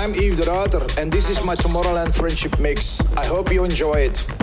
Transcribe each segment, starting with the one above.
I'm Yves de Ruiter, and this is my Tomorrowland Friendship Mix. I hope you enjoy it.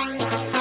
Música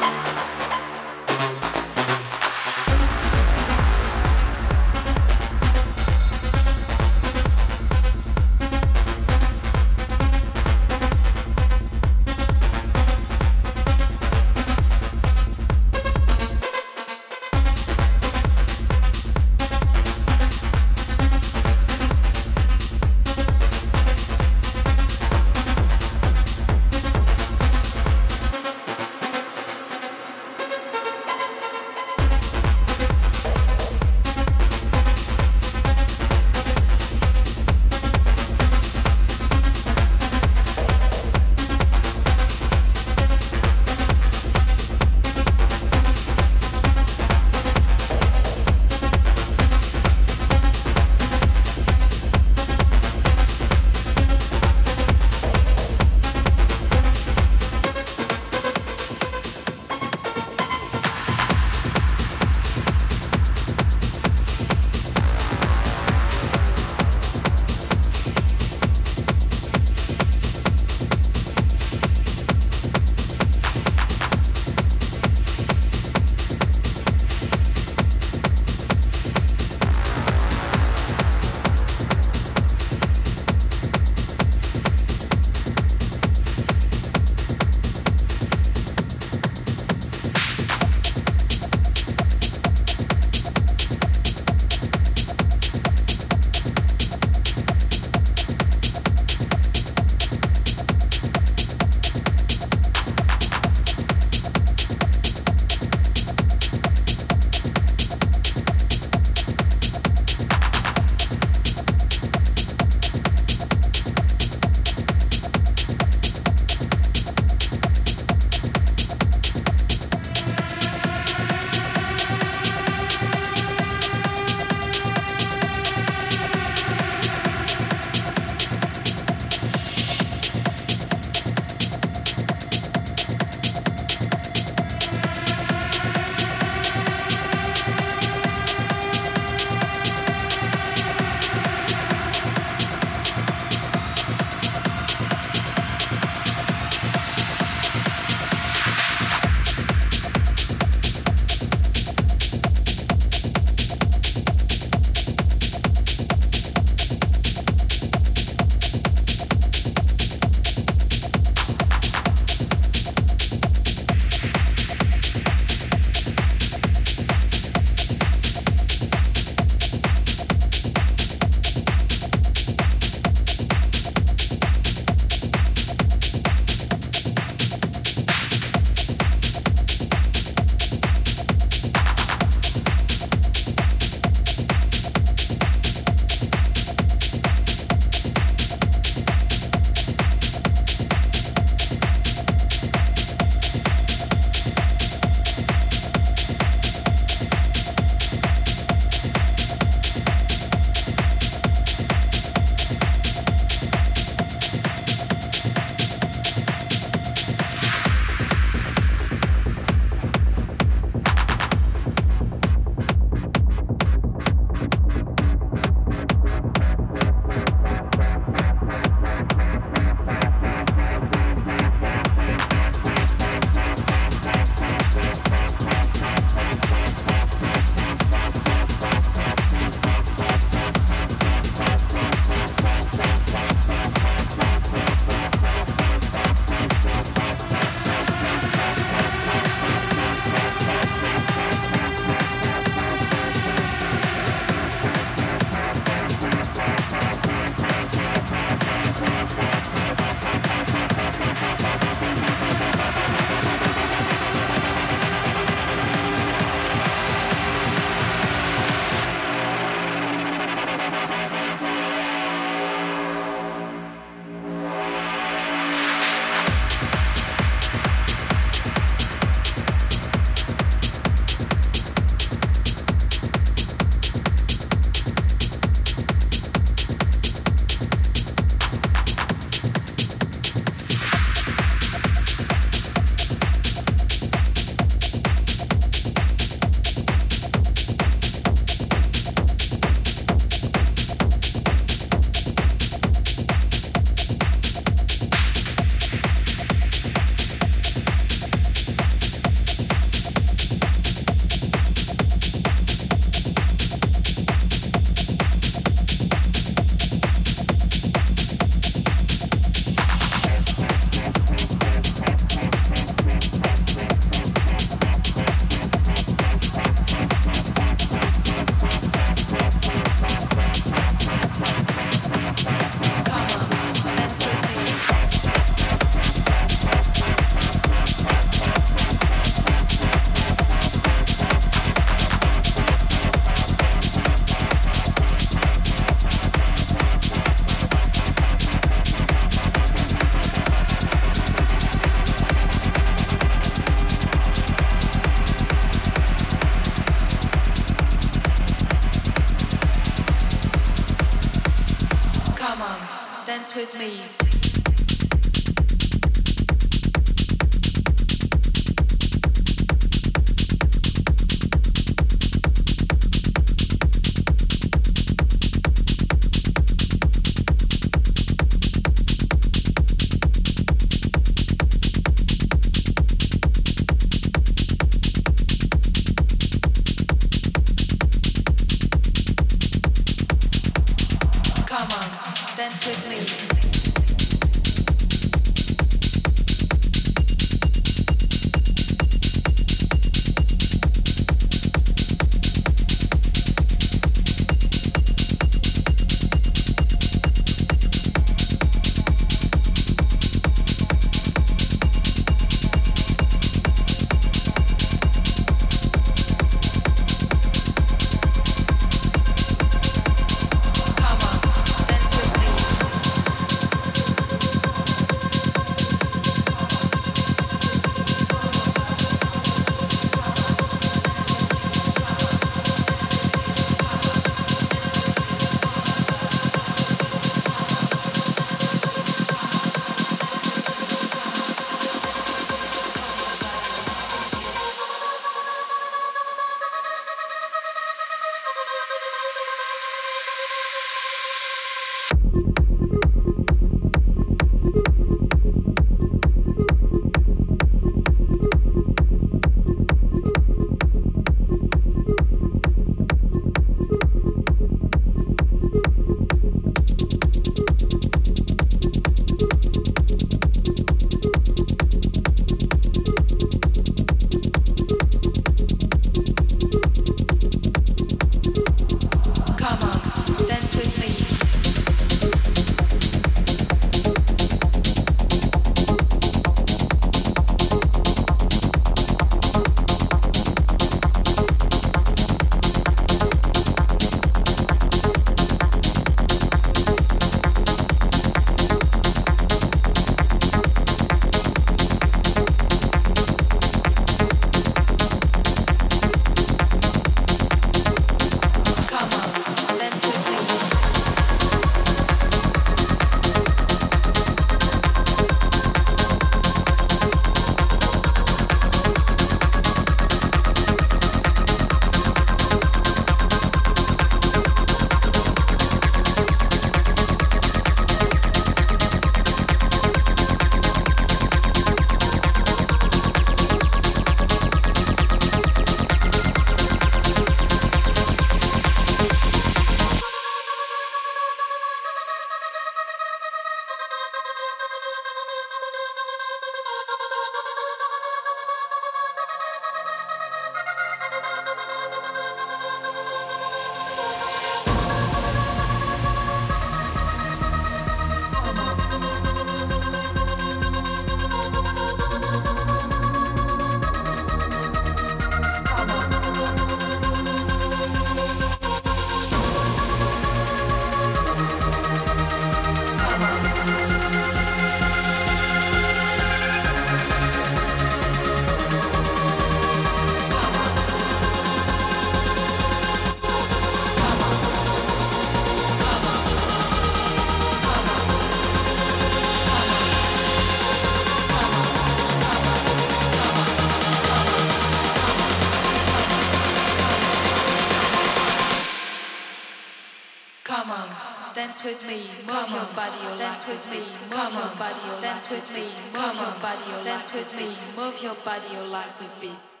dance with me, move your body, or dance with me, move your body, your legs with